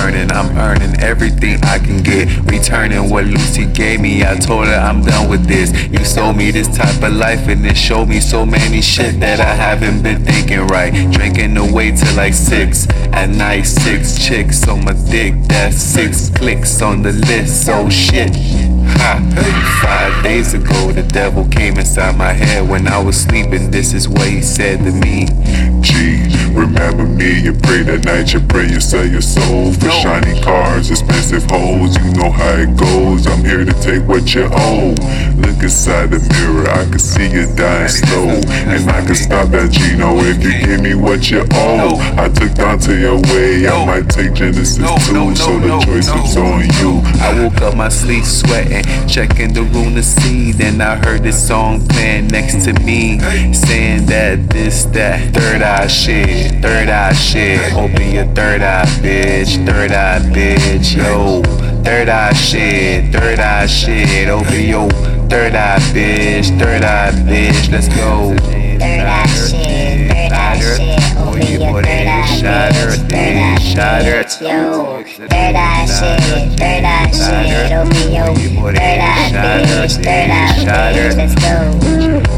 burning. I'm earning everything I can get. Returning what Lucy gave me. I told her I'm done with this. You sold me this type of life and it showed me so many shit that I haven't been thinking right. Drinking away till like six at night. Six chicks on my dick. That's six clicks on the list. So shit. Ha. Five days ago, the devil came inside my head when I was sleeping. This is what he said to me. Remember me, you pray that night, you pray you sell your soul for shiny cars, expensive hoes. You know how it goes. I'm here to take what you owe. Look inside the mirror, I can see you dying slow. And I can stop that Gino if you give me what you owe. I took Dante away, I might take Genesis too, so the choice is on you. I woke up my sleep sweating, checking the room to see. Then I heard this song playing next to me, saying that this, that, third eye shit, third eye shit. Open your third eye, bitch, third eye, bitch, yo. Third eye shit, third eye shit. Open your third eye, bitch, third eye, bitch. Let's go. Third eye shit, third eye shit. Open your third eye, bitch, third eye, bitch, yo. Third eye shit, third eye shit. Your third eye, bitch, third eye, bitch. Let's go.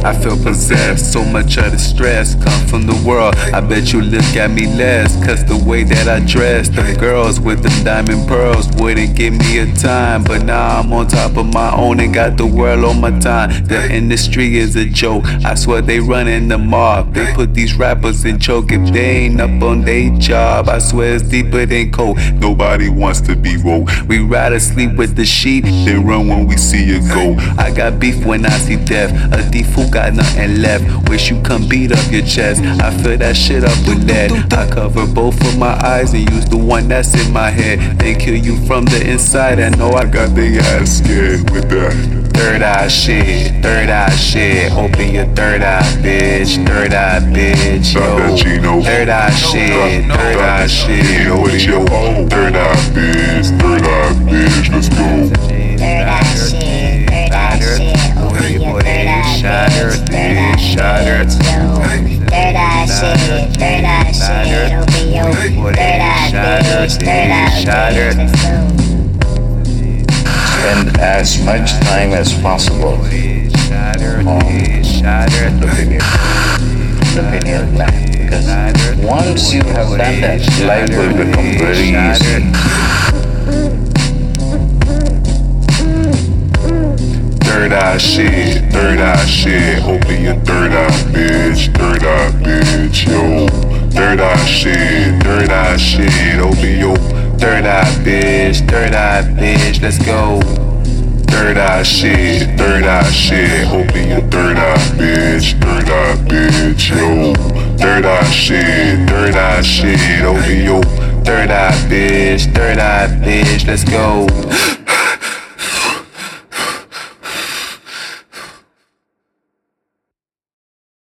I feel possessed, so much of the stress come from the world. I bet you look at me less, cause the way that I dress, the girls with them diamond pearls wouldn't give me a time. But now I'm on top of my own and got the world on my time. The industry is a joke, I swear they running the mob. They put these rappers in choke if they ain't up on their job. I swear it's deeper than cold. Nobody wants to be woke. We rather sleep with the sheep Then run when we see you go. I got beef when I see death. A thief who got nothing left. Wish you come beat up your chest. I fill that shit up with lead. I cover both of my eyes and use the one that's in my head. They kill you from the inside. I know I got they ass scared with that. Third eye shit. Third eye shit. Open your third eye, bitch. Third eye, bitch. Stop that Yo. Gino. Third eye shit. Third eye shit. Gino, what you owe. Third eye bitch, third eye bitch, let's go. Third eye shit, third eye shit. Open your third eye, bitch, third eye, bitch, yo. Third eye shit, third eye shit. Open your third eye, bitch, third eye, bitch. Let's go. Spend as much time as possible on the pineal, pineal gland. Because once you have done that, life will become very easy. Third eye shit, third eye shit, open your third eye bitch, third eye bitch, yo. Third eye shit, third eye shit, open your Third eye, bitch. Third eye, bitch. Let's go. third eye shit, third eye shit, open your third eye bitch, third eye bitch, yo. Third eye shit, third eye shit, oh, open your Third eye, bitch. Third eye, bitch. Let's go.